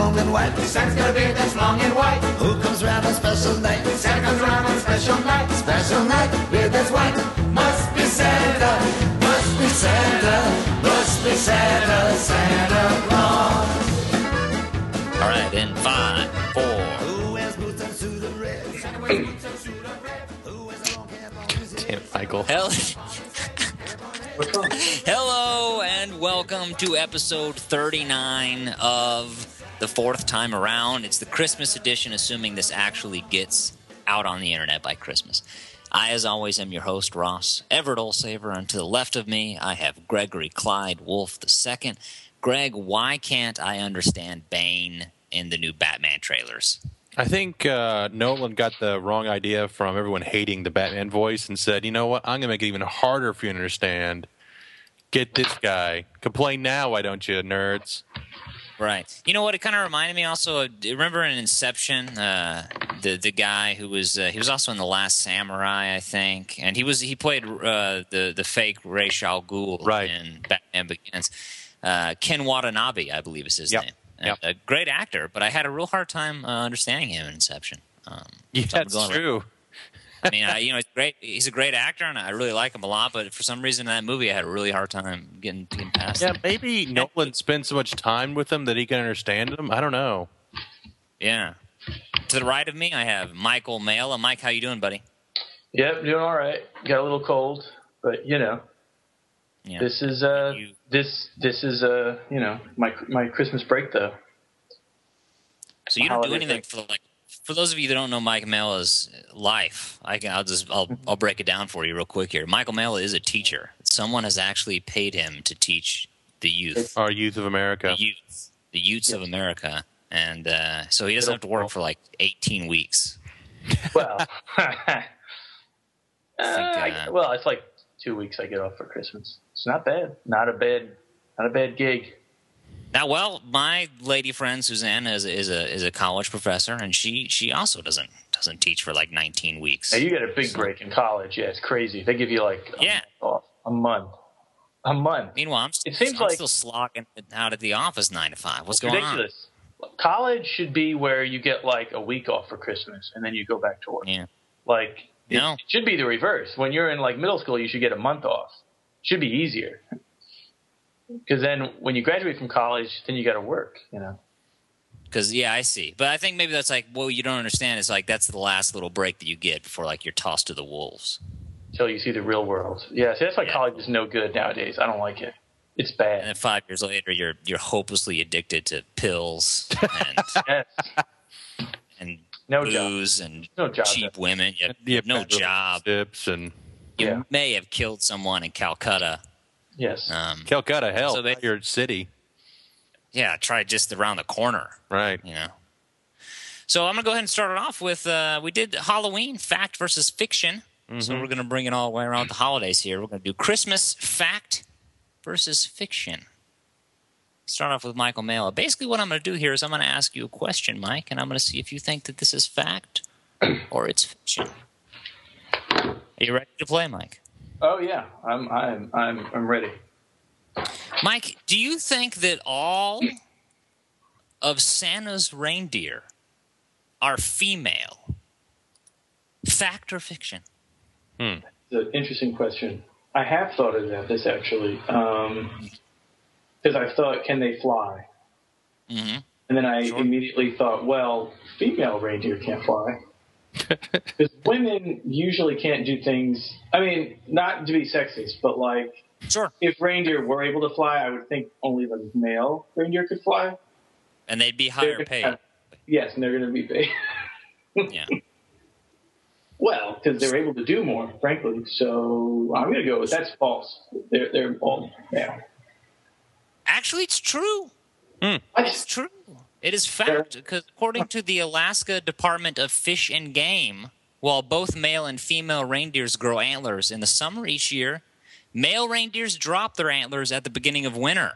long and white. Santa's got a beard that's long and white. Who comes round on special night? Santa comes around on special night. Special night, beard that's white. Must be Santa. Must be Santa, must be Santa, Santa Claus. All right, in five, four. Who wears boots and suit of red? Santa wears boots and suit of red. Who wears a long cap on? Damn, Michael. Hell, hello and welcome to episode 39 of the fourth time around. It's the Christmas edition, assuming this actually gets out on the internet by Christmas. I, as always, am your host, Ross Everett Olsaver, and to the left of me, I have Gregory Clyde Wolf II. Greg, why can't I understand Bane in the new Batman trailers? I think uh, Nolan got the wrong idea from everyone hating the Batman voice and said, you know what? I'm going to make it even harder for you to understand. Get this guy. Complain now, why don't you, nerds? Right. You know what? It kind of reminded me also. Of, remember in Inception, uh, the the guy who was uh, he was also in the Last Samurai, I think, and he was he played uh, the the fake Ra's al Ghul Right. in Batman Begins. Uh, Ken Watanabe, I believe is his Yep. name. Yep. A great actor, but I had a real hard time uh, understanding him in Inception. Um, Yeah, so that's true. I mean, I, you know, he's great. He's a great actor, and I really like him a lot. But for some reason, in that movie, I had a really hard time getting, getting past. Yeah, it. maybe Nolan spent so much time with him that he can understand him. I don't know. Yeah. To the right of me, I have Michael Mala. Mike, how you doing, buddy? Yep, doing all right. Got a little cold, but you know, Yeah. this is uh, You- this this is uh, you know, my my Christmas break though. So you don't do holiday anything for like for those of you that don't know Mike Mala's life, I can I'll just I'll I'll break it down for you real quick here. Michael Mala is a teacher. Someone has actually paid him to teach the youth, Our youth of America. the youth, the youths of America, and uh, so he doesn't have to work for like 18 weeks. Well, uh, I- uh, well, it's like two weeks I get off for Christmas. It's not bad. Not a bad, not a bad gig. Now, well, my lady friend Suzanne is is a is a college professor, and she she also doesn't doesn't teach for like 19 weeks. Now you get a big break in college. Yeah, it's crazy. They give you like a Yeah. month off. a month, a month. Meanwhile, I'm, It seems I'm like- still slogging out at the office nine to five. What's going on? ridiculous. College should be where you get like a week off for Christmas and then you go back to work. Yeah. Like it, No. it should be the reverse. When you're in like middle school, you should get a month off. Should be easier. Because then when you graduate from college, then you got to work. You know. Because yeah, I see. But I think maybe that's like what you don't understand is like that's the last little break that you get before like you're tossed to the wolves. Until you see the real world. Yeah. See, that's why Yeah. college is no good nowadays. I don't like it. It's bad. And then five years later, you're you're hopelessly addicted to pills and Yes. and No job. and No job. cheap women. You have, You have no federal job. Tips and You Yeah. may have killed someone in Calcutta. Yes. Um, Calcutta, hell, So they- your city. yeah, try just around the corner. Right. you know. So I'm gonna go ahead and start it off with uh, we did Halloween fact versus fiction. So we're gonna bring it all the way around the holidays here. We're gonna do Christmas fact versus fiction. Start off with Michael Mala. Basically, what I'm gonna do here is I'm gonna ask you a question, Mike, and I'm gonna see if you think that this is fact or it's fiction. Are you ready to play, Mike? Oh yeah. I'm. I'm. I'm. I'm ready. Mike, do you think that all of Santa's reindeer are female? Fact or fiction? It's an interesting question. I have thought of that. This actually, because I thought, can they fly? hmm And then I Sure. immediately thought, well, female reindeer can't fly. Because women usually can't do things. I mean, not to be sexist, but like Sure. if reindeer were able to fly, I would think only the male reindeer could fly. And they'd be They're higher paid. have- yes, and they're going to be paid. Yeah. well, because they're able to do more, frankly. So I'm going to go with that's false. They're they're all male. Actually, it's true. What? It's true. It is fact because according to the Alaska Department of Fish and Game, while both male and female reindeers grow antlers in the summer each year, male reindeers drop their antlers at the beginning of winter.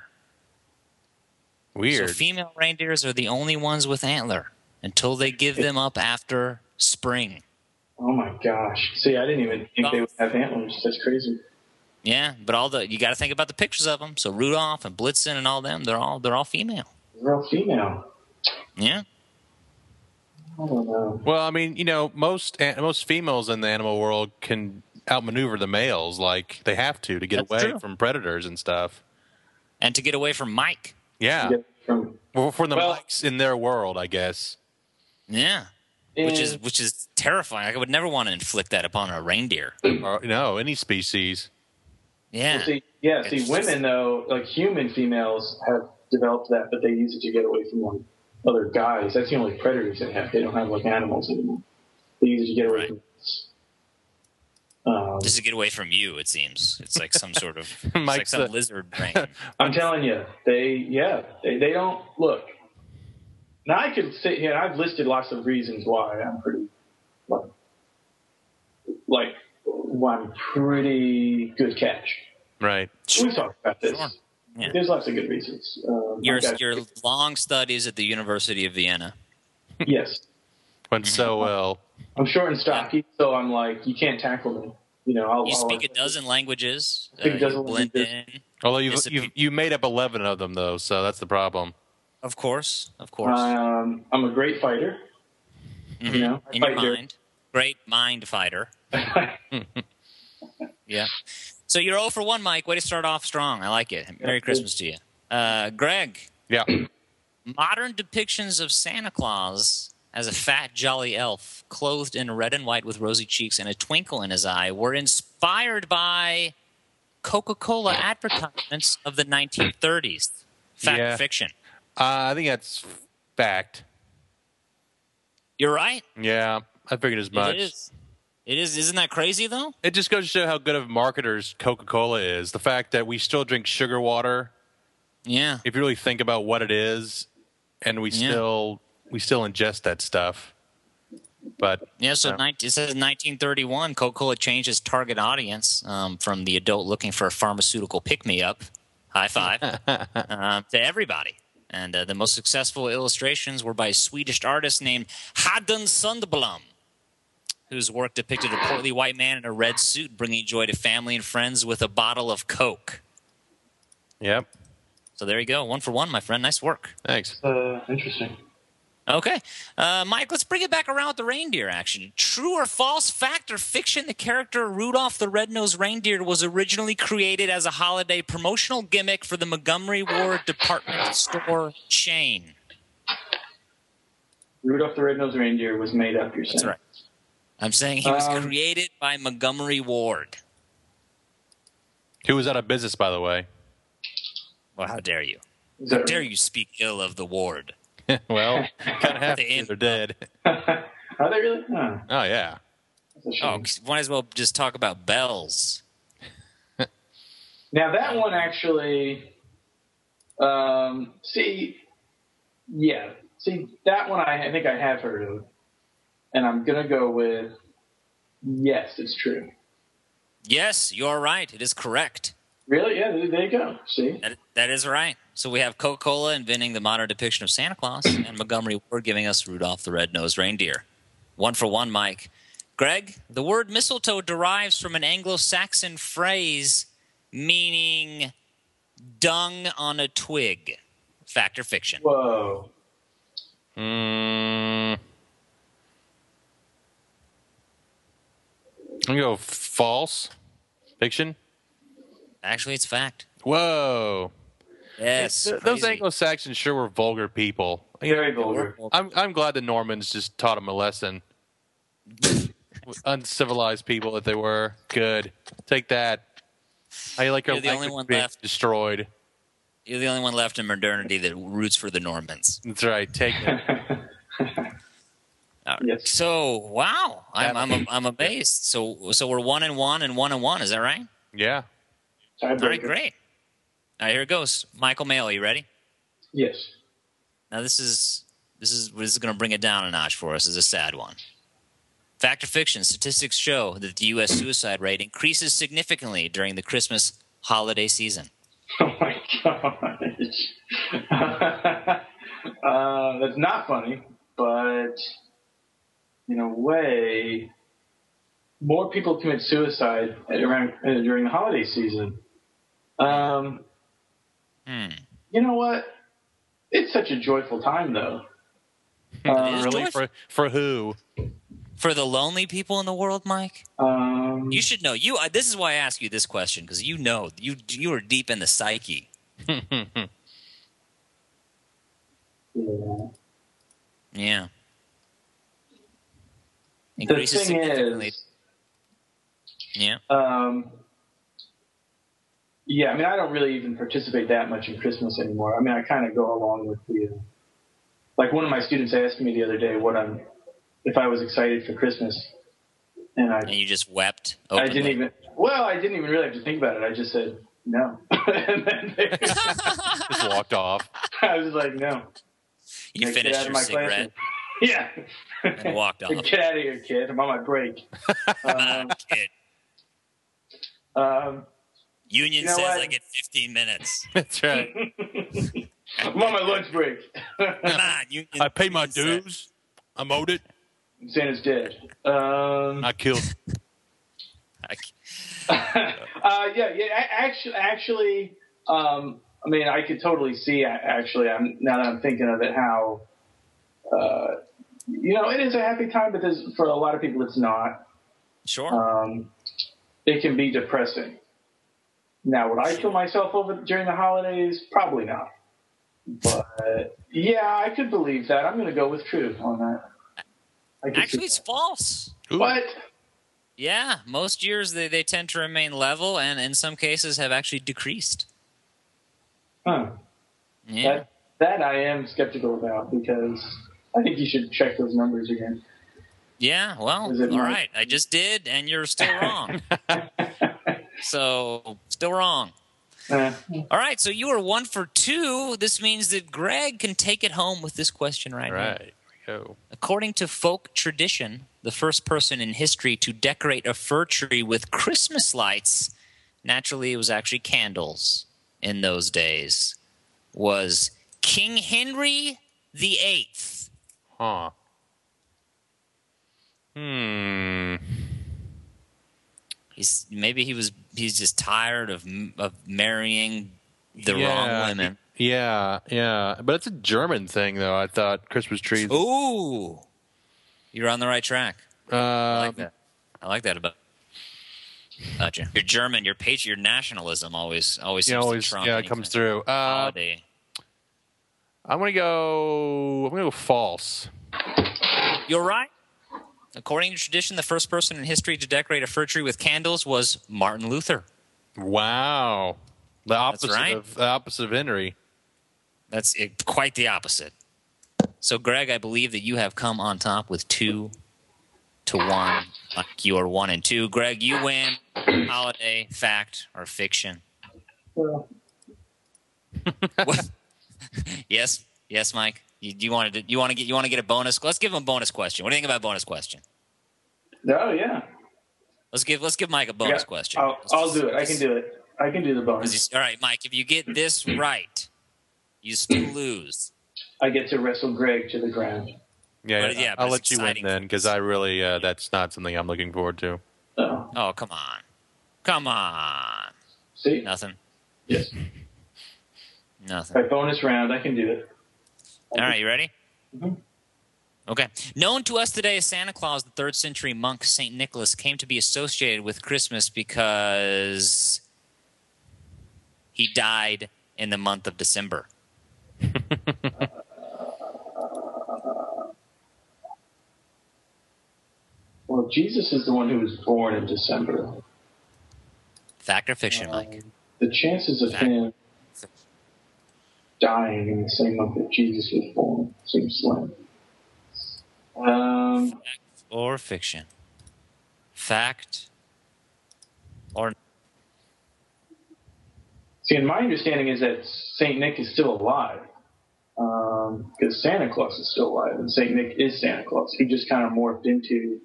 Weird. So female reindeers are the only ones with antler until they give them up after spring. Oh my gosh! See, I didn't even think they would have antlers. That's crazy. Yeah, but all the you got to think about the pictures of them. So Rudolph and Blitzen and all them, they're all they're all female. They're all female. Yeah. I don't know. Well, I mean, you know, most most females in the animal world can outmaneuver the males, like they have to to get That's away true. from predators and stuff. And to get away from Mike. Yeah, from- well, for the Well- mics in their world, I guess. Yeah. Which is which is terrifying. Like, I would never want to inflict that upon a reindeer. Or, no, any species. Yeah. See, yeah, see, It's women though, like human females, have developed that, but they use it to get away from like other guys. That's the only predators they have. They don't have like animals anymore. They use it to get away Right. from. us. Um, Just to get away from you, it seems. It's like some sort of like Mike's some a- lizard brain. I'm telling you, they yeah, they, they don't look. Now I could sit here. I've listed lots of reasons why I'm pretty like like why I'm pretty good catch. Right. We talked about this. Sure. Yeah. There's lots of good reasons. Um, Your your long studies at the University of Vienna. yes, Went so well. I'm short and stocky, so I'm like you can't tackle me. You know, I'll, You I'll speak a dozen languages. Uh, a dozen you blend languages. in. Although you've, you've you made up eleven of them though, so that's the problem. Of course, of course. Um, I'm a great fighter. Mhm. You know, I in fight very- mind, great mind fighter. Yeah. So you're 0 for 1, Mike. Way to start off strong. I like it. Merry Christmas to you. Uh, Greg, Yeah. modern depictions of Santa Claus as a fat, jolly elf, clothed in red and white with rosy cheeks and a twinkle in his eye, were inspired by Coca Cola advertisements of the 1930s. Fact Yeah. or fiction? Uh, I think that's fact. You're right. Yeah, I figured as much. It is. It is. Isn't that crazy, though? It just goes to show how good of marketers Coca Cola is. The fact that we still drink sugar water, Yeah. if you really think about what it is, and we Yeah. still we still ingest that stuff. But Yeah, so Yeah. 19, it says 1931, Coca Cola changed its target audience um, from the adult looking for a pharmaceutical pick me up, high five, uh, to everybody. And uh, the most successful illustrations were by a Swedish artist named Haddon Sundblom, whose work depicted a portly white man in a red suit bringing joy to family and friends with a bottle of Coke. yep, So there you go, one for one, my friend. Nice work. thanks. uh, interesting. Okay. Uh, Mike, let's bring it back around with the reindeer action. True or false, fact or fiction, the character Rudolph the Red-Nosed Reindeer was originally created as a holiday promotional gimmick for the Montgomery Ward department store chain. Rudolph the Red-Nosed Reindeer was made up. You're saying? That's right. I'm saying he was Um, created by Montgomery Ward. Who was out of business, by the way? Well, how dare you? How dare you speak ill of the Ward? well, kind of have to. Damn. They're dead. Are they really? Huh, Oh yeah. Oh, shame. might as well just talk about bells. Now that one actually, um, see, yeah, see that one I, I think I have heard of, and I'm gonna go with yes, it's true. Yes, you're right. It is correct. Really? Yeah, there, there you go. See, That, that is right. So we have Coca Cola inventing the modern depiction of Santa Claus, and Montgomery Ward giving us Rudolph the Red-Nosed Reindeer. One for one, Mike. Greg, the word mistletoe derives from an Anglo-Saxon phrase meaning dung on a twig. Fact or fiction? whoa, Mm, I'm gonna go false. Fiction. Actually, it's fact. Whoa. Yes. Th- those. Anglo Saxons sure were vulgar people. very vulgar. I'm I'm glad the Normans just taught them a lesson. Uncivilized people that they were. Good. Take that. How you like your You're the only one being left. destroyed? You're the only one left in modernity that roots for the Normans. That's right. Take it. All right. Yes. So, wow, I'm I'm, I'm amazed. So, so we're one and one and one and one. Is that right? yeah. Tiebreaker. All right, great. All right, here it goes. Michael Mayo, you ready? Yes. Now this is this is this is going to bring it down a notch for us. It's a sad one. Fact or fiction? Statistics show that the U.S. suicide rate increases significantly during the Christmas holiday season. Oh my gosh. uh, that's not funny, but in a way, more people commit suicide around uh, during the holiday season. Um, Hmm. you know what? It's such a joyful time, though. It Um, Really? For for who? For the lonely people in the world, Mike, um, you should know. You. Uh, this is why I ask you this question because you know you you are deep in the psyche. yeah. Yeah. The thing significantly. is, yeah. Um, yeah, I mean, I don't really even participate that much in Christmas anymore. I mean, I kind of go along with the. Uh, like one of my students asked me the other day what I'm, if I was excited for Christmas, and I, And you just wept. I didn't even. Well, I didn't even really have to think about it. I just said no, and then they, Just walked off. I was like, no. you Like, finished your my cigarette classroom. Yeah. And walked off. Get out of here, kid. I'm on my break. um, Kid. um, Union You know says what? I get 15 minutes. That's right. I'm on my lunch break. Come on, Union. I pay my Union said- dues. I'm owed it. Santa's dead. Um, I killed. I- uh, yeah, yeah. Actually, actually, um, I mean, I could totally see. Actually, I'm now that I'm thinking of it, how uh, you know it is a happy time, but there's, for a lot of people, it's not. Sure. Um, it can be depressing. Now, would I kill myself over during the holidays? Probably not. But yeah, I could believe that. I'm going to go with true on that. I Actually, it's false. Ooh. What? Yeah, most years they, they tend to remain level and in some cases have actually decreased. Huh. Yeah. That that I am skeptical about because I think you should check those numbers again. Yeah, well, Is it all Mike? right. I just did, and you're still wrong. so, still wrong. Uh, All right, so you are one for two. This means that Greg can take it home with this question right, All now. right. Go. According to folk tradition, the first person in history to decorate a fir tree with Christmas lights, naturally, it was actually candles in those days, was King Henry the Eighth. Huh. Hmm. He's maybe he was he's just tired of of marrying the Yeah. wrong women. Yeah, yeah. But it's a German thing, though. I thought Christmas trees. Ooh, you're on the right track. I Uh, like that. I like that about. about you. You're German. Your patri- your nationalism always always you seems know, to always, yeah, it comes through. Uh, holiday. I'm gonna go. I'm gonna go false. You're right. According to tradition, the first person in history to decorate a fir tree with candles was Martin Luther. Wow. The opposite right. of the opposite of Henry. That's it, quite the opposite. So, Greg, I believe that you have come on top with two to one. Like you are one and two. Greg, you win. Holiday, fact, or fiction? well, What? Yes, yes, Mike. You, you wanted to, you want to get you want to get a bonus? Let's give him a bonus question. What do you think about a bonus question? oh yeah. Let's give let's give Mike a bonus Yeah, question. I'll, I'll do it. I can do it. I can do the bonus. You- All right, Mike. If you get this right, you still lose. I get to wrestle Greg to the ground. Yeah, But, yeah, I'll let you win then, because I really uh, that's not something I'm looking forward to. Oh, Oh, come on, come on. see? Nothing. Yes. Nothing. By bonus round, I can do it. All right, you ready? Mhm. Okay. Known to us today as Santa Claus, the third century monk Saint Nicholas came to be associated with Christmas because he died in the month of December. Well, Jesus is the one who was born in December. Fact or fiction, Mike? Um, the chances of Fact. him dying in the same month that Jesus was born seem slim. Um, Fact or fiction? Fact or see, and my understanding is that Saint Nick is still alive because Santa Claus is still alive, and Saint Nick is Santa Claus. He just kind of morphed into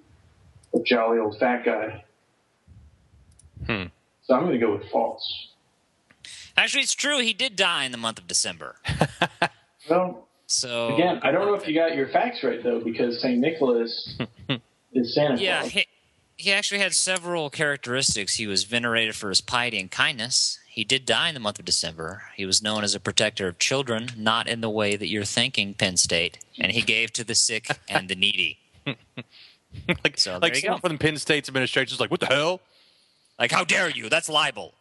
a jolly old fat guy. Hmm. So I'm going to go with false. Actually, it's true. He did die in the month of December. Well, So again, I don't know if you got your facts right though, because Saint Nicholas is Santa Yeah, Claus. he, he actually had several characteristics. He was venerated for his piety and kindness. he did die in the month of December. He was known as a protector of children, not in the way that you're thinking, Penn State. And he gave to the sick and the needy. like, So, like there you someone from the Penn State's administration is like, what the hell? Like, how dare you? That's libel.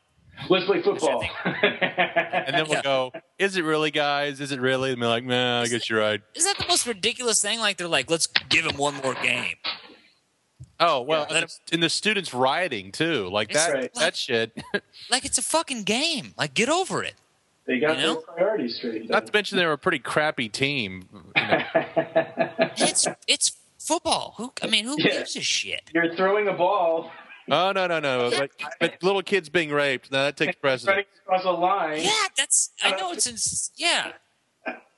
Let's play football. And then we'll go, is it really, guys? Is it really? And they're like, nah, I guess you're right. Isn't that the most ridiculous thing? Like, they're like, let's give him one more game. Oh well, Yeah. and, and the students rioting too, like It's that. right. That shit. Like, it's a fucking game. Like, get over it. they got You know? their priorities straight. Not to mention they were a pretty crappy team. You know. It's it's football. Who? I mean, who Yeah. gives a shit? You're throwing a ball, oh no, no, no! But, but little kids being raped, now that takes precedence. across a line. Yeah, that's. I know it's in. Yeah.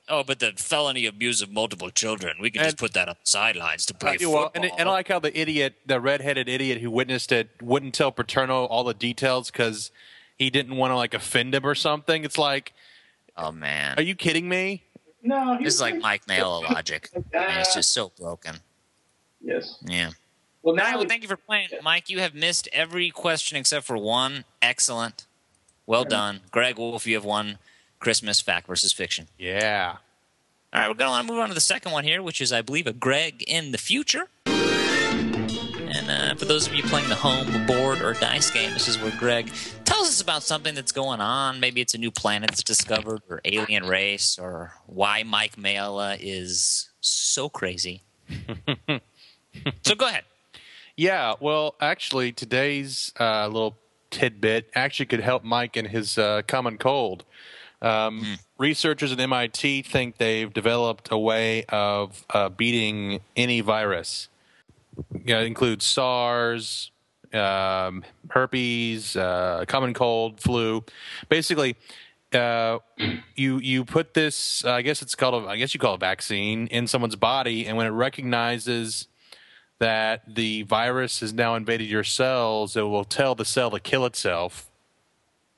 Oh, but the felony abuse of multiple children, we can just put that on the sidelines to play Uh, well, football. and, and I like how the idiot, the redheaded idiot who witnessed it, wouldn't tell Paterno all the details because he didn't want to like offend him or something. It's like, oh man, are you kidding me? No, this is like Mike Maiella logic. and it's just so broken. Yes. Yeah. Well, now well, thank you for playing, Mike. You have missed every question except for one. Excellent. Well done, Greg Wolf. You have one. Christmas fact versus fiction. Yeah. All right, we're going to move on to the second one here, which is, I believe, a Greg in the future. And uh, for those of you playing the home board or dice game, this is where Greg tells us about something that's going on. Maybe it's a new planet that's discovered, or alien race, or why Mike Mayella is so crazy. so go ahead. Yeah, well, actually, today's uh, little tidbit actually could help Mike in his uh, common cold. Um, Researchers at MIT think they've developed a way of uh, beating any virus. Yeah, it includes SARS, um, herpes, uh, common cold, flu. Basically, uh, you you put this. I guess it's called. A, I guess you call it a vaccine in someone's body, and when it recognizes that the virus has now invaded your cells, it will tell the cell to kill itself,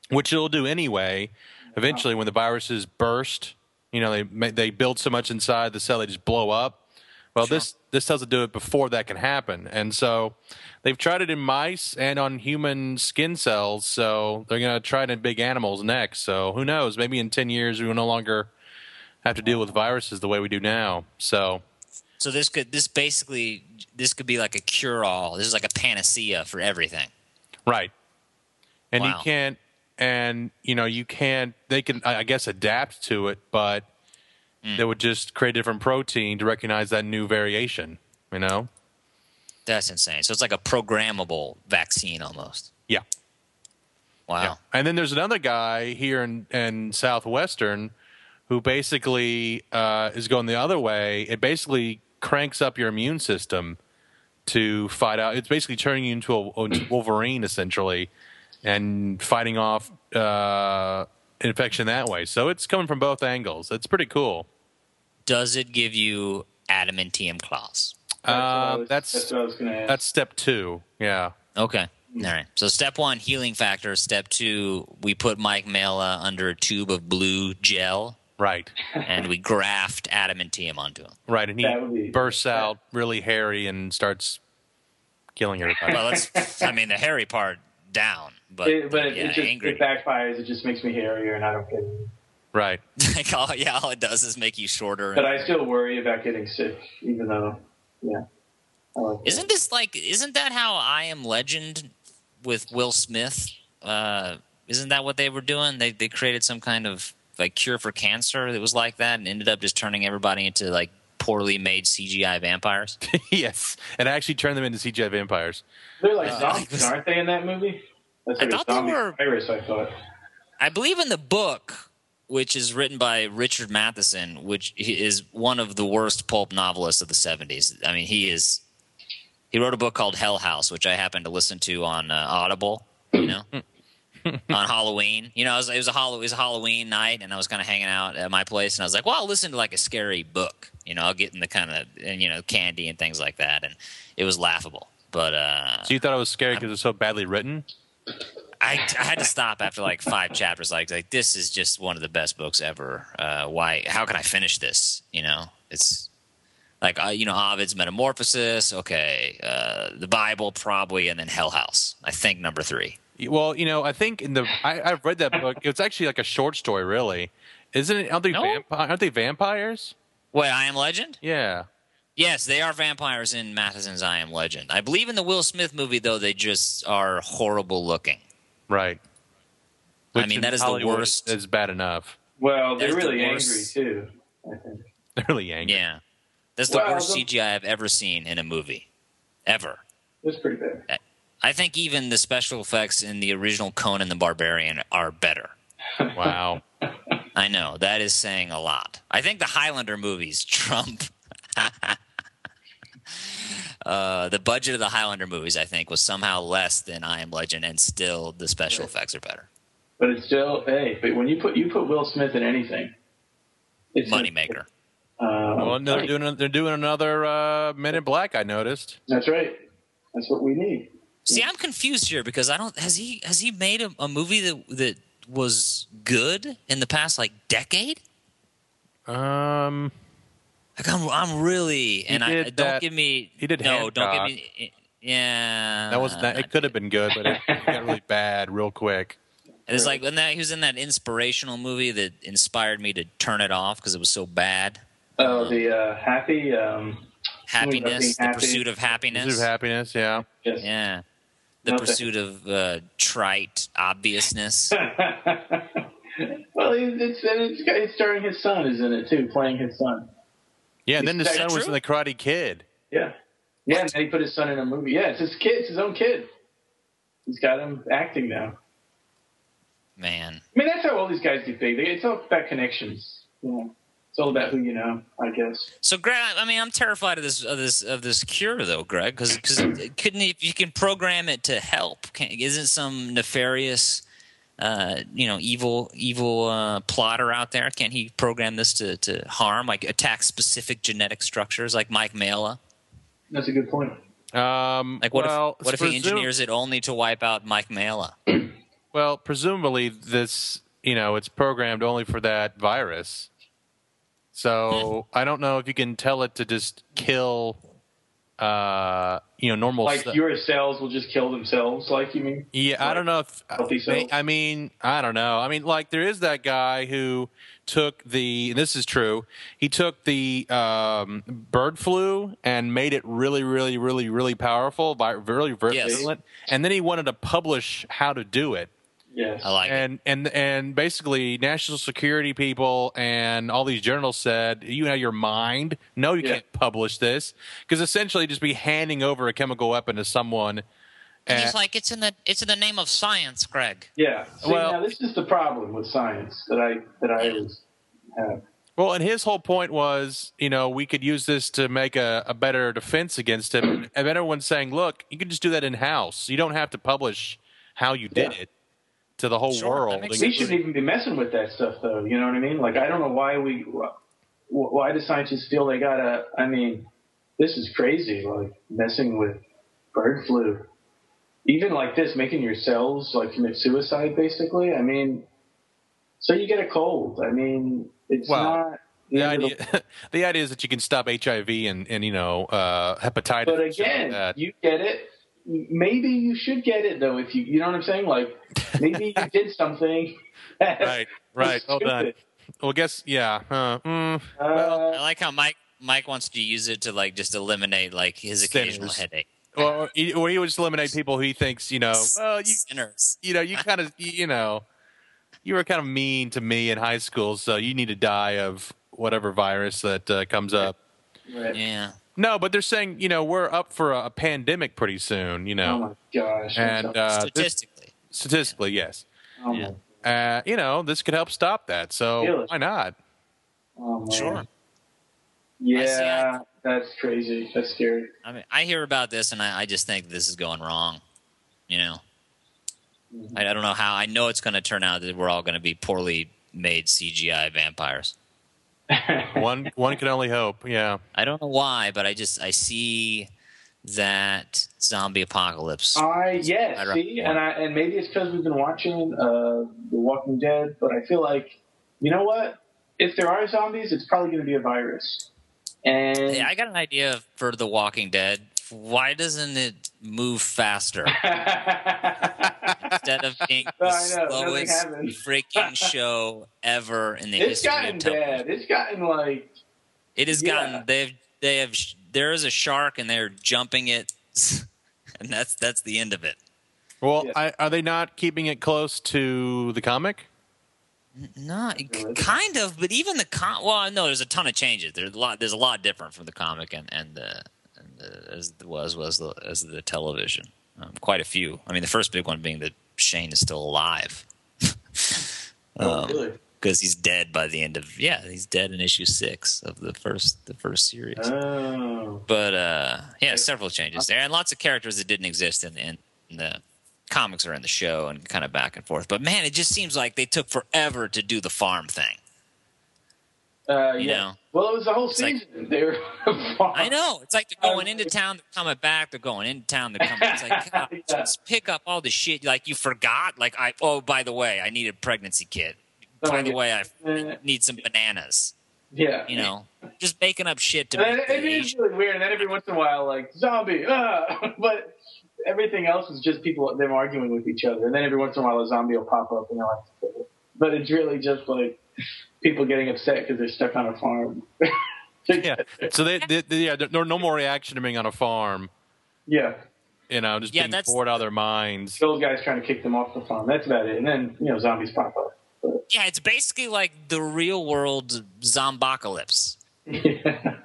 which it'll do anyway. Eventually, when the viruses burst, you know they they build so much inside the cell they just blow up. Well, this this tells it to do it before that can happen, and so they've tried it in mice and on human skin cells. So they're going to try it in big animals next. So who knows? Maybe in ten years we will no longer have to deal with viruses the way we do now. So So this could this basically this could be like a cure all. This is like a panacea for everything. Right. And you can't, and you know, you can't. They can, I guess, adapt to it, but Hmm. they would just create a different protein to recognize that new variation. You know? That's insane. So it's like a programmable vaccine almost. Yeah. Wow. Yeah. And then there's another guy here in, in Southwestern who basically uh, is going the other way. It basically cranks up your immune system to fight out. It's basically turning you into a, into Wolverine essentially, and fighting off uh, infection that way. So it's coming from both angles. It's pretty cool. Does it give you adamantium claws? That's, what Uh, was- that's that's what I was going to that's step two. Yeah. Okay. All right. So step one, healing factor. Step two, we put Mike Mela under a tube of blue gel Right. and we graft adamantium onto him. Right. And he That would be- bursts out really hairy and starts killing everybody. Well, let's. I mean, the hairy part down, but, It- but yeah, it just angry. it backfires. It just makes me hairier, and I don't care. right. like all, yeah, all it does is make you shorter. But I still worry about getting sick, even though, yeah. I like that. Isn't this like? Isn't that how I Am Legend with Will Smith? Uh, isn't that what they were doing? They they created some kind of like cure for cancer that was like that, and ended up just turning everybody into like poorly made CGI vampires. yes. And I actually turned them into CGI vampires. They're like Uh, zombies, aren't they, in that movie? That's I like a thought they zombie were- virus. I thought. I believe in the book, which is written by Richard Matheson, which is one of the worst pulp novelists of the '70s. I mean, he is. He wrote a book called Hell House, which I happened to listen to on uh, Audible. You know, on Halloween. You know, it was, it was a Hall- it was a Halloween night, and I was kind of hanging out at my place, and I was like, "Well, I'll listen to like a scary book." You know, I'll get in the kind of and you know candy and things like that, and it was laughable. But uh, So you thought it was scary because it was so badly written? I, I had to stop after like five chapters. Like, like this is just one of the best books ever. Uh, why? How can I finish this? You know, it's like uh, you know Ovid's Metamorphosis. Okay, uh, the Bible probably, and then Hell House. I think number three. Well, you know, I think in the I, I've read that book. It's actually like a short story, really. Isn't it? Aren't they, No. vampi- aren't they vampires? Wait, I Am Legend? Yeah. Yes, they are vampires in Matheson's I Am Legend. I believe in the Will Smith movie, though, they just are horrible looking. Right. I mean, in that is the worst. Is bad enough. Well, they're is the really angry too. I think. They're really angry. Yeah. That's the Well, worst the- CGI I've ever seen in a movie. Ever. It's pretty bad. Eh, I think even the special effects in the original Conan the Barbarian are better. Wow. I know that is saying a lot. I think the Highlander movies trump. uh, the budget of the Highlander movies, I think, was somehow less than I Am Legend, and still the special effects are better. But it's still hey. But when you put you put Will Smith in anything, it's Moneymaker. Uh, well, no, they're doing they're doing another uh, Men in Black. I noticed. That's right. That's what we need. See, I'm confused here because I don't has he has he made a, a movie that that was good in the past like decade? Um, Like I'm I'm really and I don't that- give me he did no don't give me yeah that was not, it. Could have been good, but it got really bad real quick. And It's like when that he was in that inspirational movie that inspired me to turn it off because it was so bad. Oh, the uh, happy. Um, Happiness, the happy. pursuit of happiness. Pursuit of happiness. Yeah. yes. yeah, the No, pursuit of uh, trite obviousness. well, it's, and it's, it's starring his son is in it too, playing his son. Yeah. And then the Is that son was in the Karate Kid. Yeah, yeah. And then he put his son in a movie. Yeah, it's his kid. It's his own kid. He's got him acting now. Man, I mean, that's how all these guys get big. It's all about connections. You know, it's all about who you know. I guess. So, Greg, I I mean, I'm terrified of this of this of this cure, though, Greg, because because couldn't if you can program it to help? Can, isn't some nefarious, uh, you know, evil evil uh, plotter out there? Can't he program this to, to harm, like attack specific genetic structures, like Mike Mela? That's a good point. Um, Like, what well, if what if he engineers it only to wipe out Mike Mela? Well, presumably this, you know, it's programmed only for that virus. So I don't know if you can tell it to just kill, uh, you know, normal. Like ce- your cells will just kill themselves. Like you mean? yeah, I don't know if. Healthy cells? I mean, I don't know. I mean, like there is that guy who took the. And this is true. He took the um, bird flu and made it really, really, really, really powerful, vi- really Yes. And then he wanted to publish how to do it. Yes. I like it. and and and basically national security people and all these journals said you know your mind no you Yeah. can't publish this because essentially just be handing over a chemical weapon to someone And he's like, it's in the it's in the name of science, Greg. Yeah. See, Well- now this is the problem with science that I that I always have. well and his whole point was you know we could use this to make a, a better defense against him and everyone's saying look you can just do that in house you don't have to publish how you did Yeah. it to the whole Sure, world makes We shouldn't even be messing with that stuff, though. You know what I mean? Like, I don't know why we, why do scientists feel they gotta? I mean, this is crazy. Like messing with bird flu, even like this, making your cells like commit suicide. Basically, I mean, so you get a cold. I mean, it's Well, not. the end idea, the idea is that you can stop HIV and, and you know uh, hepatitis. But and shit like again, you get it. Maybe you should get it though. If you, you know what I'm saying? Like maybe you did something. right, right. was Hold on. Well, guess yeah. Uh, mm, Uh, I like how Mike Mike wants to use it to like just eliminate like his occasional Sinners. headache. or, he- or he would just eliminate people who he thinks you know. Well, you Sinners. you know you kind of you know you were kind of mean to me in high school, so you need to die of whatever virus that uh, comes up. right. Yeah. No, but they're saying you know we're up for a, a pandemic pretty soon. You know. Oh my gosh. and I'm uh, this, Statistically. statistically, yes. oh, yeah. my- Uh, you know, this could help stop that. So Really? why not? oh. Sure. Yeah, that's crazy. That's scary. I mean, I hear about this and I, I just think this is going wrong. You know, Mm-hmm. I, I don't know how. I know it's going to turn out that we're all going to be poorly made CGI vampires. One one can only hope. Yeah. I don't know why, but I just I see that zombie apocalypse. I yes, I see, and I and maybe it's because we've been watching uh, The Walking Dead, but I feel like you know what? If there are zombies, it's probably going to be a virus. And Hey, I got an idea for The Walking Dead. Why doesn't it move faster? instead of being the know, slowest freaking show ever in the It's history gotten of television. bad. It's gotten like It has Yeah. gotten they've they have there is a shark and they're jumping it, and that's that's the end of it. Well, Yeah. I, are they not keeping it close to the comic? No, kind of, but even the com. Well, no, there's a ton of changes. There's a lot. There's a lot different from the comic and and and the as was was the, as the television. Um, quite a few. I mean, the first big one being that Shane is still alive. oh, Um, really? because he's dead by the end of yeah he's dead in issue six of the first the first series Oh. but uh yeah several changes there and lots of characters that didn't exist in, in, in the comics or in the show and kind of back and forth but man it just seems like they took forever to do the farm thing Uh, You yeah. know. Well, it was the whole It's like- season. they were. i know it's like they're going into town they're coming back they're going into town they're coming it's like God, Yeah. just pick up all the shit like you forgot like i oh by the way i need a pregnancy kit by the way i Uh, need some bananas yeah. you know just making up shit to And make it, is really weird. And then every once in a while, like zombie, ah! but everything else is just people them arguing with each other. And then every once in a while, a zombie will pop up, and they're like, but it's really just like people getting upset because they're stuck on a farm. Yeah. So they, they, they yeah, there no more reaction to being on a farm. yeah. You know, just Yeah, being that's- bored out of their minds. Those guys trying to kick them off the farm. That's about it. And then you know zombies pop up. But, Yeah, it's basically like the real world zombocalypse. yeah.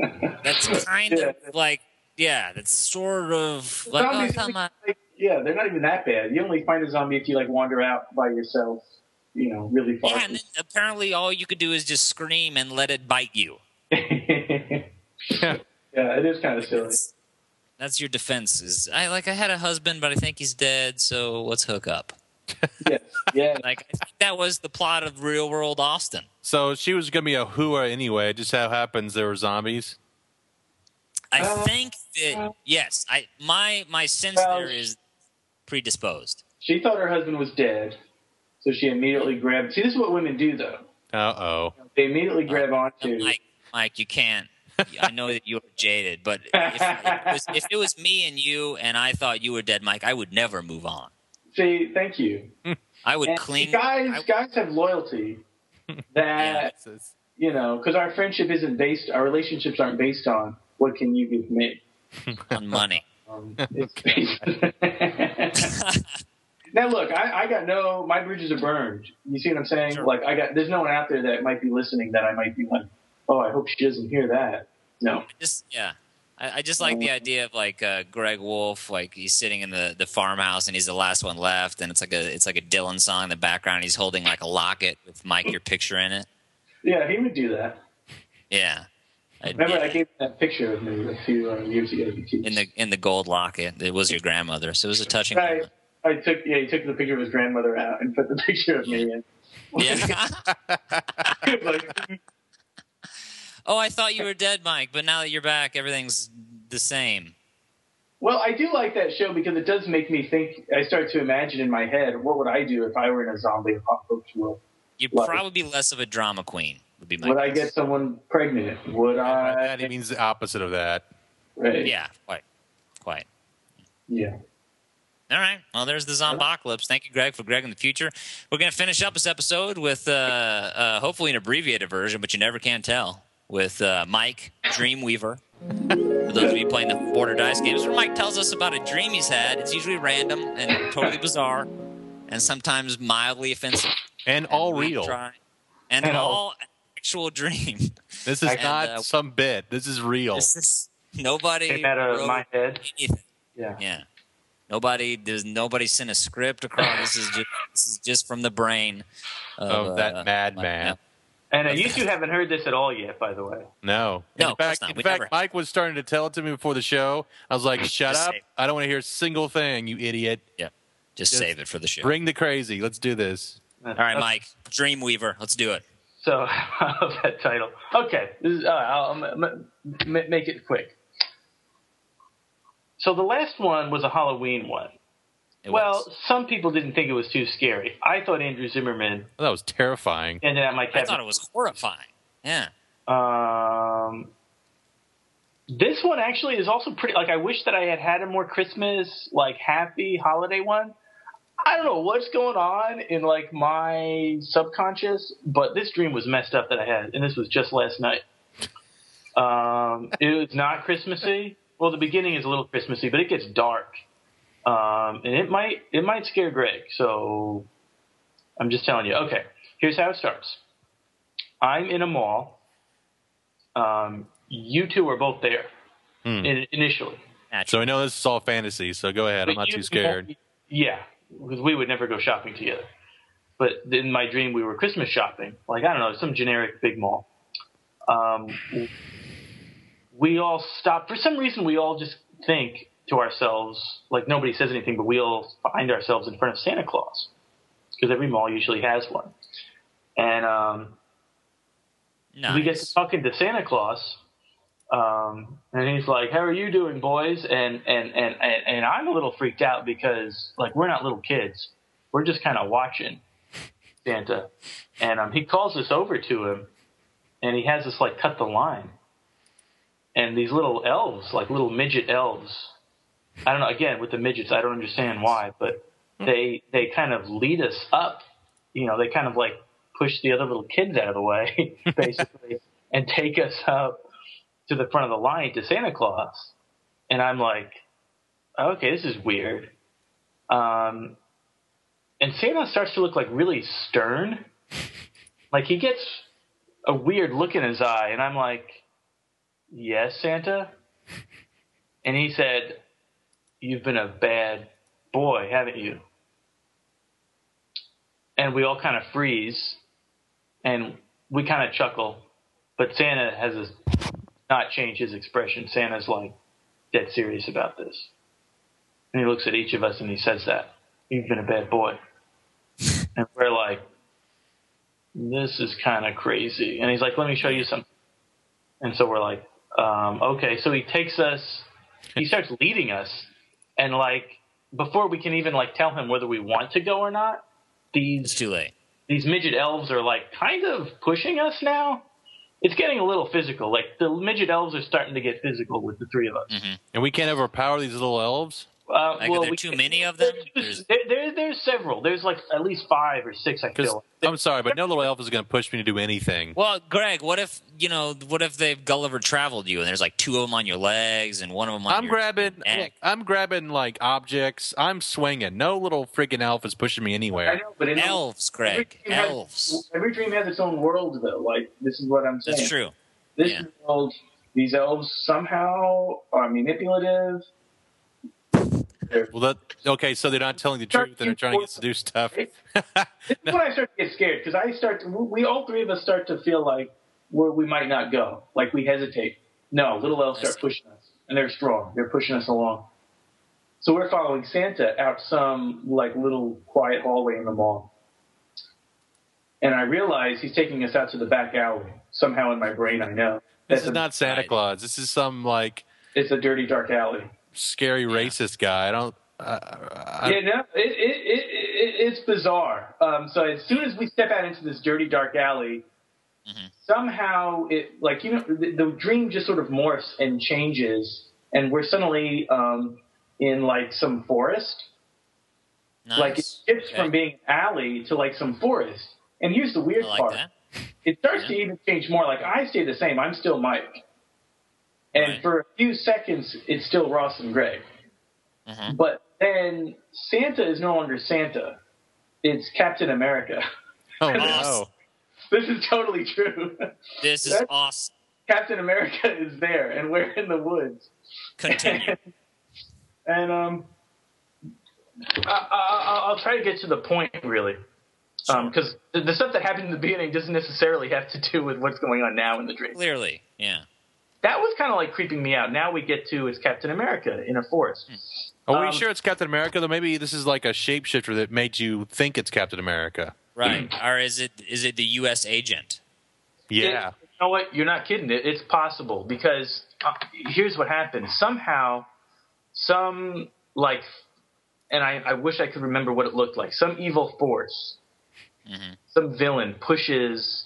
That's kind Yeah. of like, yeah, that's sort of like, oh, Zombies, come on. like, yeah, they're not even that bad. You only find a zombie if you like wander out by yourself. You know, really far. Yeah, and then apparently all you could do is just scream and let it bite you. yeah, it is kind of silly. That's, that's your defense. Is I like I had a husband, but I think he's dead. So let's hook up. Yes, yeah. Like I think that was the plot of Real World Austin. So she was going to be a hooah anyway. It just so happens there were zombies. I Uh, think that yes, I my my sense Well, there is predisposed. She thought her husband was dead, so she immediately grabbed. See, this is what women do, though. Uh oh. They immediately grab onto. Mike, Mike, you can't. I know that you're jaded, but if, if, it was, if it was me and you, and I thought you were dead, Mike, I would never move on. See, thank you. I would And cling. guys, I- guys have loyalty that you know, because our friendship isn't based, our relationships aren't based on what can you give me. on money. Um, it's based. now, look, I, I got no, my bridges are burned. You see what I'm saying? Sure. Like, I got, there's no one out there that might be listening that I might be like, oh, I hope she doesn't hear that. No. Just yeah. I, I just like the idea of like uh, Greg Wolf, like he's sitting in the, the farmhouse and he's the last one left, and it's like a it's like a Dylan song in the background. He's holding like a locket with Mike your picture in it. Yeah, he would do that. Yeah, I'd- Remember, yeah. I gave that picture of me a few uh, years ago. in the in the gold locket. It was your grandmother, so it was a touching Right. moment. I took, yeah, he took the picture of his grandmother out and put the picture of me in. Yeah. like, oh, I thought you were dead, Mike, but now that you're back, everything's the same. well, I do like that show because it does make me think. I start to imagine in my head, what would I do if I were in a zombie apocalypse world? You'd Like- probably be less of a drama queen. Would be my. Would I get someone pregnant? Would I? that, means the opposite of that. Right. Yeah, quite, quite. Yeah. All right. Well, there's the Zombocalypse. Thank you, Greg, for Greg in the future. We're going to finish up this episode with uh, uh, hopefully an abbreviated version, but you never can tell, with uh, Mike Dreamweaver. For those of you playing the Border Dice games, where Mike tells us about a dream he's had. It's usually random and totally bizarre, and sometimes mildly offensive. And all we real. try- and, And all- all actual dream. This is And, not uh, some bit. This is real. This is nobody Came out of wrote my head. anything. Yeah. Yeah. Nobody there's nobody sent a script across. This is just this is just from the brain of, Of that uh, madman. Mike- And uh, you two haven't heard this at all yet, by the way. No. No, in of course fact, not. in We fact never- Mike was starting to tell it to me before the show. I was like, "Shut Just up! say. I don't want to hear a single thing, you idiot. Yeah. Just, Just save it for the show. Bring the crazy. Let's do this." All right, Mike. Dreamweaver. Let's do it. So I love that title. Okay, this is, all right, I'll m- m- m- make it quick. So the last one was a Halloween one. It well, was. some people didn't think it was too scary. I thought Andrew Zimmerman That was terrifying. ended at my I thought it was horrifying. Yeah. Um, this one actually is also pretty. Like, I wish that I had had a more Christmas, like, happy holiday one. I don't know what's going on in like my subconscious, but this dream was messed up that I had, and this was just last night. Um, it was not Christmassy. Well, the beginning is a little Christmassy, but it gets dark, um, and it might it might scare Greg. So I'm just telling you. Okay, here's how it starts. I'm in a mall. Um, you two are both there Hmm. in, initially. So I know this is all fantasy. So go ahead. I'm not you- too scared. Yeah, because we would never go shopping together. But in my dream, we were Christmas shopping. Like I don't know, some generic big mall. Um, we all stop for some reason. We all just think to ourselves, like nobody says anything, but we all find ourselves in front of Santa Claus because every mall usually has one. And um, Nice. we get to talking to Santa Claus, um, and he's like, "How are you doing, boys?" And and and and, and I'm a little freaked out because like we're not little kids, we're just kind of watching Santa, and um, he calls us over to him, and he has us like cut the line, and these little elves, like little midget elves, I don't know. Again, with the midgets, I don't understand why, but they they kind of lead us up. You know, they kind of like push the other little kids out of the way, basically, and take us up to the front of the line to Santa Claus. And I'm like, okay, this is weird. Um, and Santa starts to look like really stern. Like he gets a weird look in his eye, and I'm like, yes, Santa. And he said, you've been a bad boy, haven't you? And we all kind of freeze, and we kind of chuckle. But Santa has his, not changed his expression. Santa's like dead serious about this. And he looks at each of us and he says that. You've been a bad boy. and we're like, this is kind of crazy. And he's like, let me show you something. And so we're like, um, okay. So he takes us, he starts leading us. And like, before we can even like tell him whether we want to go or not, It's too late. these midget elves are like kind of pushing us now. It's getting a little physical. Like the midget elves are starting to get physical with the three of us. And we can't overpower these little elves. Uh, Like, are well, there we- too many of them? There's, there, there, there's several. There's like at least five or six. I Because feel. I'm sorry, but no little elf is going to push me to do anything. Well, Greg, what if you know? What if they've Gulliver traveled you, and there's like two of them on your legs and one of them on I'm your grabbing. neck? look, I'm grabbing like objects. I'm swinging. No little freaking elf is pushing me anywhere. I anywhere. know, but in Elves, every Greg. dream has- Elves. every dream has its own world, though. Like this is what I'm saying. That's true. This Yeah. world, these elves somehow are manipulative. Well, that okay. So they're not telling the truth, and they're trying to get do stuff. This is when I start to get scared because I start. To, we all three of us start to feel like where we might not go, like we hesitate. No, little elves start pushing us, and they're strong. They're pushing us along. So we're following Santa out some like little quiet hallway in the mall, and I realize he's taking us out to the back alley. Somehow in my brain, I know This is a- not Santa Claus. This is some like It's a dirty, dark alley. Scary racist guy. I don't. Uh, I, Yeah, no, it, it, it, it, it's bizarre. Um, so as soon as we step out into this dirty, dark alley, somehow it, like, you know, the, the dream just sort of morphs and changes, and we're suddenly um, in, like, some forest. Nice. Like, it shifts Okay. from being an alley to, like, some forest. And here's the weird like part. that. It starts to even change more. Like, I stay the same. I'm still Mike. And Right. for a few seconds, it's still Ross and Greg. Mhm. But then Santa is no longer Santa. It's Captain America. oh! Awesome. this is totally true. This is awesome. Captain America is there, and we're in the woods. Continue. and um, I, I, I'll try to get to the point really, because the, the stuff that happened in the beginning doesn't necessarily have to do with what's going on now in the dream. Clearly, yeah. That was kind of like creeping me out. Now we get to is Captain America in a forest. Are we Um, sure it's Captain America? Though maybe this is like a shapeshifter that made you think it's Captain America. Right. or is it is it the U.S. agent? Yeah. It- you know what? You're not kidding. It, it's possible because uh, here's what happened. Somehow, some like, and I, I wish I could remember what it looked like. Some evil force, Mhm. some villain pushes,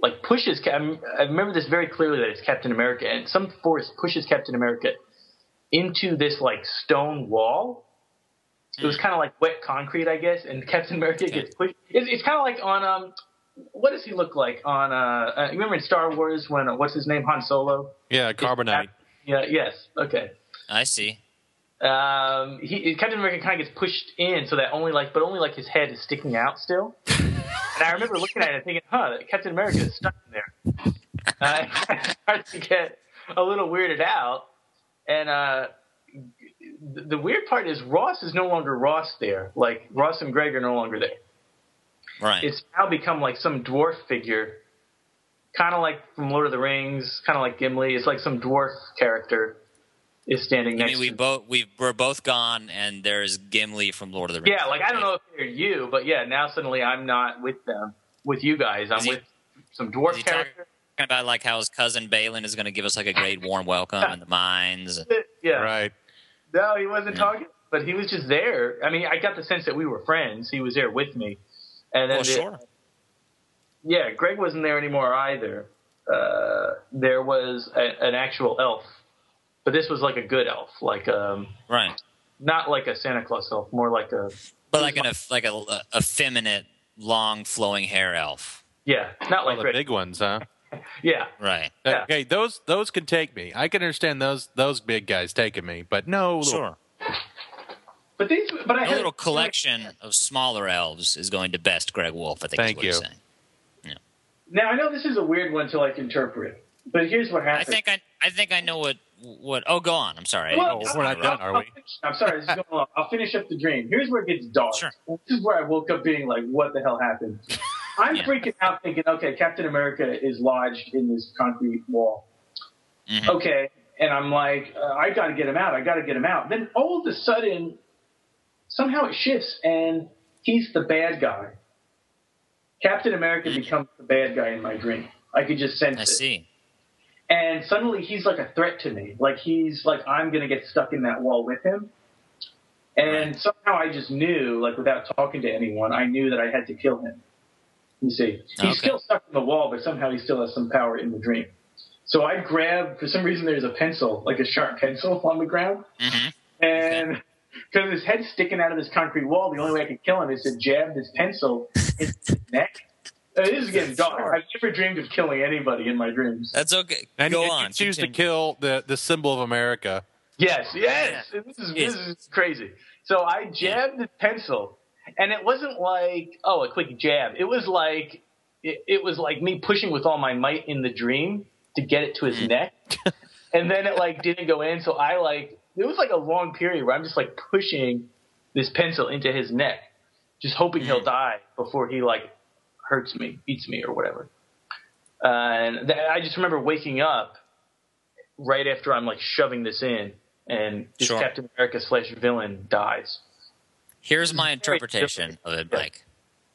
like pushes. I remember this very clearly that it's Captain America, and some force pushes Captain America into this like stone wall, It was kind of like wet concrete, I guess, and Captain America Okay. gets pushed. It's, it's kind of like on um, what does he look like on uh? uh you remember in Star Wars when uh, what's his name Han Solo? Yeah, carbonite. Yeah. Yes. Okay. I see. Um, he Captain America kind of gets pushed in so that only like, but only like his head is sticking out still. and I remember looking at it and thinking, huh, Captain America is stuck in there. Uh, I started to get a little weirded out, and uh, the, the weird part is Ross is no longer Ross there. Like Ross and Greg are no longer there. Right. It's now become like some dwarf figure, kind of like from Lord of the Rings, kind of like Gimli. It's like some dwarf character is standing I next. mean, we to both we we're both gone, and there's Gimli from Lord of the Rings. Yeah, like I don't know if they're you, but yeah, now suddenly I'm not with them, with you guys. I'm Is he- with some Is dwarf he talking character. about like how his cousin Balin is going to give us like a great warm welcome in the mines? Yeah, Right. no, he wasn't Yeah. talking, but he was just there. I mean, I got the sense that we were friends. He was there with me, and then Well, the- sure. yeah, Greg wasn't there anymore either. Uh, there was a, an actual elf, but this was like a good elf, like um, Right. not like a Santa Claus elf, more like a But like an eff- like a effeminate, long flowing hair elf. yeah, not All like the big ones, huh? yeah, Right. Yeah. Okay, those those can take me. I can understand those those big guys taking me, but no little Sure. but these, but I A had little collection of smaller elves is going to best Greg Wolf. I think. Thank is what he's you. saying. Now I know this is a weird one to like interpret, but here's what I happened. think I I think I know what what. Oh, go on. I'm sorry. Well, Oh, we're not done, are we? finish- I'm sorry, this is going. I'll finish up the dream. Here's where it gets dark. Sure. This is where I woke up being like, what the hell happened? I'm Yeah. freaking out thinking, okay, Captain America is lodged in this concrete wall. Mhm. Okay. And I'm like, uh, I got to get him out. I got to get him out. Then all of a sudden, somehow it shifts and he's the bad guy. Captain America becomes the bad guy in my dream. I could just sense I it see. And suddenly he's like a threat to me. Like he's like I'm gonna get stuck in that wall with him. And somehow I just knew, like without talking to anyone, I knew that I had to kill him. You see, he's Okay. still stuck in the wall, but somehow he still has some power in the dream. So I grab, for some reason, there's a pencil, like a sharp pencil on the ground, hmm and because his head's sticking out of this concrete wall, the only way I could kill him is to jab this pencil in his neck. This is getting dark. Sure. I've never dreamed of killing anybody in my dreams. That's okay. And go you, on. you choose to kill the the symbol of America. Yes, yes. This is Yes. this is crazy. So I jabbed the pencil, and it wasn't like oh a quick jab. It was like it, it was like me pushing with all my might in the dream to get it to his hmm. neck, and then it like didn't go in. So I like it was like a long period where I'm just like pushing this pencil into his neck, just hoping he'll hmm. die before he like hurts me, beats me, or whatever. Uh, and th- I just remember waking up right after I'm like shoving this in, and this Sure. Captain America slash villain dies. Here's my interpretation of it, Yeah. Mike.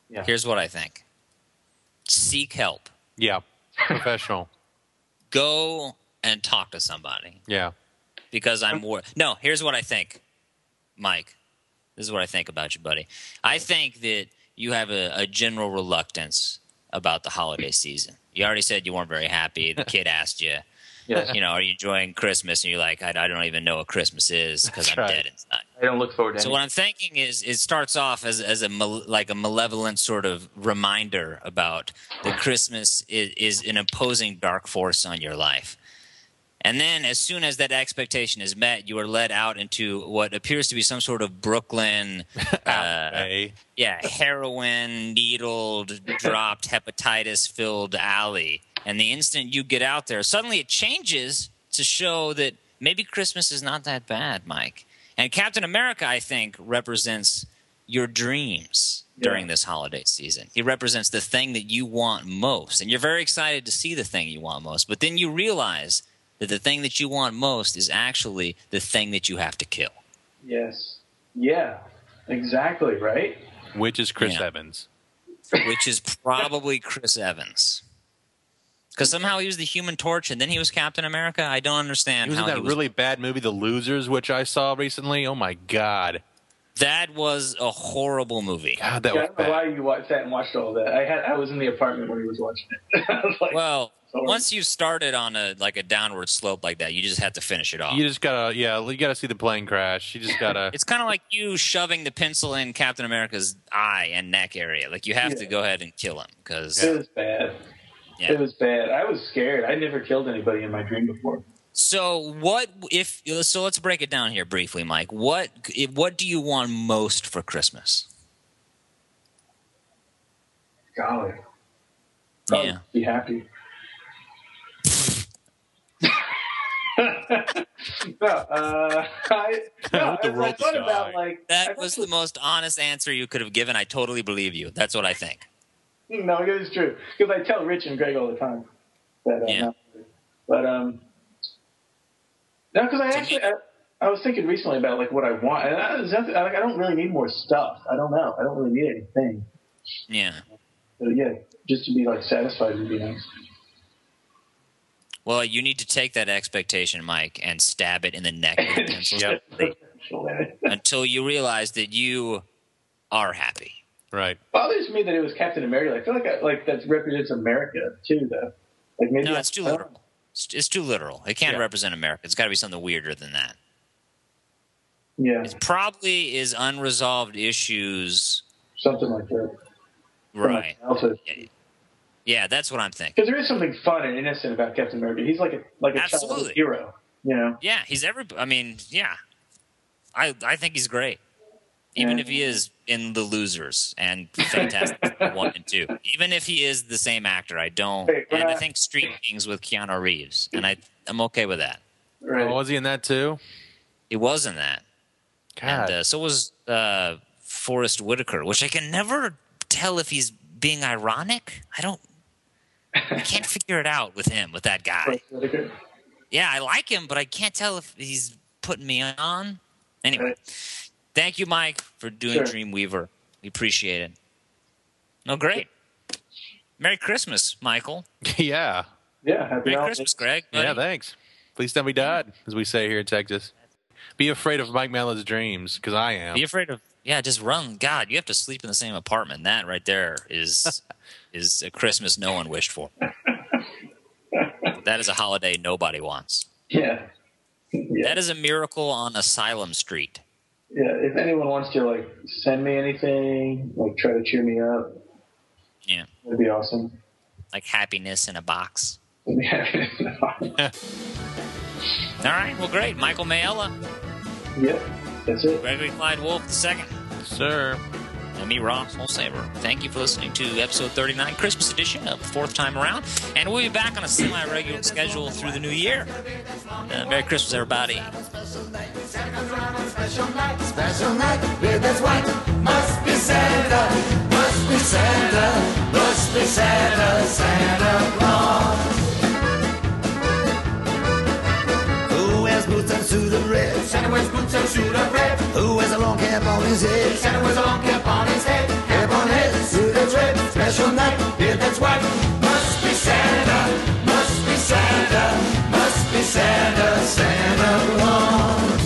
Yeah. Here's what I think. Seek help. Yeah, professional. Go and talk to somebody Yeah, because I'm wor- No, here's what I think, Mike. This is what I think about you, buddy. I think that you have a, a general reluctance about the holiday season. You already said you weren't very happy. The kid asked you, you know, are you enjoying Christmas? And you're like, I, I don't even know what Christmas is because I'm right. dead inside. I don't look forward to it. So what I'm thinking is, it starts off as as a like a malevolent sort of reminder about that Christmas is, is an opposing dark force on your life, and then as soon as that expectation is met, you are led out into what appears to be some sort of Brooklyn, uh, yeah, heroin needled, dropped, hepatitis filled alley. And the instant you get out there, suddenly it changes to show that maybe Christmas is not that bad, Mike. And Captain America, I think, represents your dreams during Yeah. this holiday season. He represents the thing that you want most. And you're very excited to see the thing you want most. But then you realize that the thing that you want most is actually the thing that you have to kill. yes, yeah, exactly right. which is Chris Yeah. Evans. which is probably Chris Evans. Because somehow he was the Human Torch and then he was Captain America. I don't understand He was in that was. really bad movie, The Losers, which I saw recently. Oh my god, that was a horrible movie. God, that yeah, I don't know why you watched that and watched all that. I had I was in the apartment when he was watching it. I was like, Well, sorry. Once you started on a like a downward slope like that, you just had to finish it off. You just gotta, yeah, you gotta see the plane crash. You just gotta. It's kind of like you shoving the pencil in Captain America's eye and neck area. Like you have to go ahead and kill him because It was bad. Yeah. It was bad. I was scared. I never killed anybody in my dream before. So what if? So let's break it down here briefly, Mike. What what do you want most for Christmas? Golly. I'd Yeah. Be happy. No, uh, I, no, I, I thought about like That thought was the most honest answer you could have given. I totally believe you. That's what I think. No, it is true because I tell Rich and Greg all the time that. Uh, Yeah. no. But um, no, because I To actually me- I, I was thinking recently about like what I want, and I, I, like I don't really need more stuff. I don't know. I don't really need anything. Yeah. So yeah, just to be like satisfied would be nice. Well, you need to take that expectation, Mike, and stab it in the neck with a pencil Yep. until you realize that you are happy. right. bothers me that it was Captain America. I feel like I, like that represents America too, though. Like maybe No, it's too literal. It's, it's too literal. It can't Yeah. represent America. It's got to be something weirder than that. Yeah, It probably is unresolved issues. something like that. Right. Also, Yeah, that's what I'm thinking. because there is something fun and innocent about Captain America. He's like a like a childhood Absolutely. hero. You know. Yeah, he's every. I mean, yeah, I I think he's great, even Yeah. if he is in the losers and Fantastic one and two. Even if he is the same actor, I don't. Hey, and I not- think Street Kings with Keanu Reeves, and I I'm okay with that. Right. Oh, was he in that too? He was in that, God. and uh, so was uh, Forest Whitaker, which I can never tell if he's being ironic. I don't. I can't figure it out with him, with that guy. Yeah, I like him, but I can't tell if he's putting me on. Anyway, Right. thank you, Mike, for doing Sure. Dreamweaver. We appreciate it. No, great. Merry Christmas, Michael. yeah. Yeah. Happy Merry holidays. Christmas, Greg. Yeah, thanks. Please tell me dad, as we say here in Texas. Be afraid of Mike Mellon's dreams, because I am. Be afraid of. Yeah, just run. God, you have to sleep in the same apartment. That right there is is a Christmas no one wished for. that is a holiday nobody wants. Yeah. Yeah. That is a miracle on Asylum Street. Yeah. If anyone wants to like send me anything, like try to cheer me up, Yeah, that'd be awesome. like happiness in a box. yeah. All right, well, great. Michael Mayella, Yep, That's it. Gregory Clyde Wolf the second. Sir. And me, Ross Holsaver. Thank you for listening to episode 39, Christmas edition of Fourth Time Around. And we'll be back on a semi regular schedule through the new year. Uh, Merry Christmas, everybody. Santa, must be Santa, Santa Claus. wears boots and suit of red. Santa wears boots and suit of red. Who wears a long cap on his head? Santa wears a long cap on his head. Cap on head, suit that's red. Special night, beard that's white. Must be Santa, must be Santa, must be Santa, Santa Claus.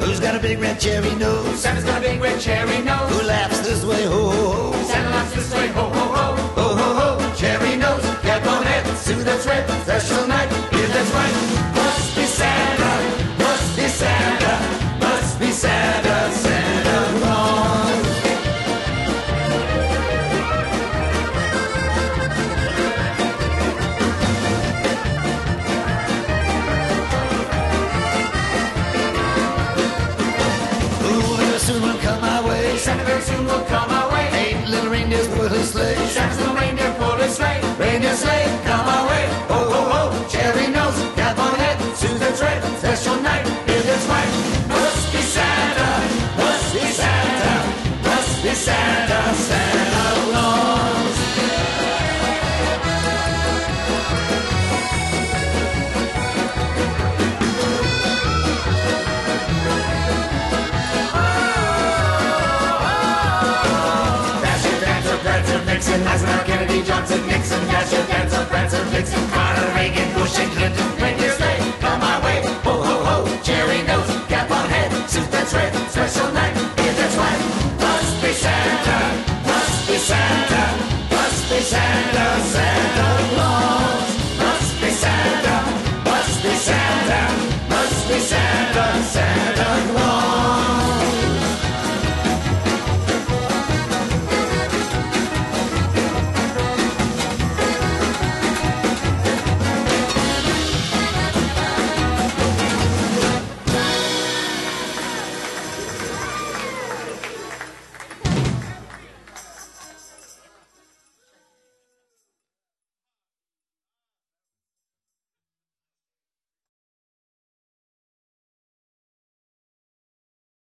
Who's got a big red cherry nose? Santa's got a big red cherry nose. Who laughs this way, ho ho ho? Santa laughs this way, ho ho ho. Ho ho ho, cherry nose, cap on head, suit that's red, special night right.